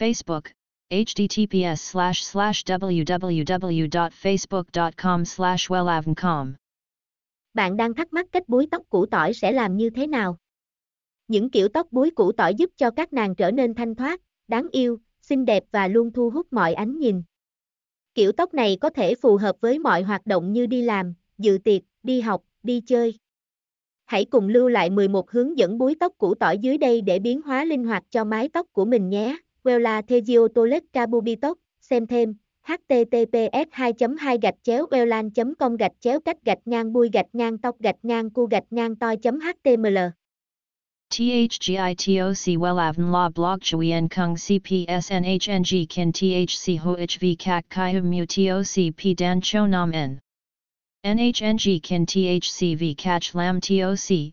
Facebook, https slash slash www.facebook.com slash wellavncom. Bạn đang thắc mắc cách búi tóc củ tỏi sẽ làm như thế nào? Những kiểu tóc búi củ tỏi giúp cho các nàng trở nên thanh thoát, đáng yêu, xinh đẹp và luôn thu hút mọi ánh nhìn. Kiểu tóc này có thể phù hợp với mọi hoạt động như đi làm, dự tiệc, đi học, đi chơi. Hãy cùng lưu lại 11 hướng dẫn búi tóc củ tỏi dưới đây để biến hóa linh hoạt cho mái tóc của mình nhé. Wella Thegio Tolet Kabubitok, xem thêm, https 2 2 gạch chéo wellan com gạch chéo cách gạch ngang bui gạch ngang tóc gạch ngang cu gạch ngang toi html THGITOC WELAVN La Blog Chuyen Kung CPSNHNG Kin THC HOHV CAC CHI Hum Mu TOC P Dan Cho Nam N. NHNG Kin THC V CACH Lam TOC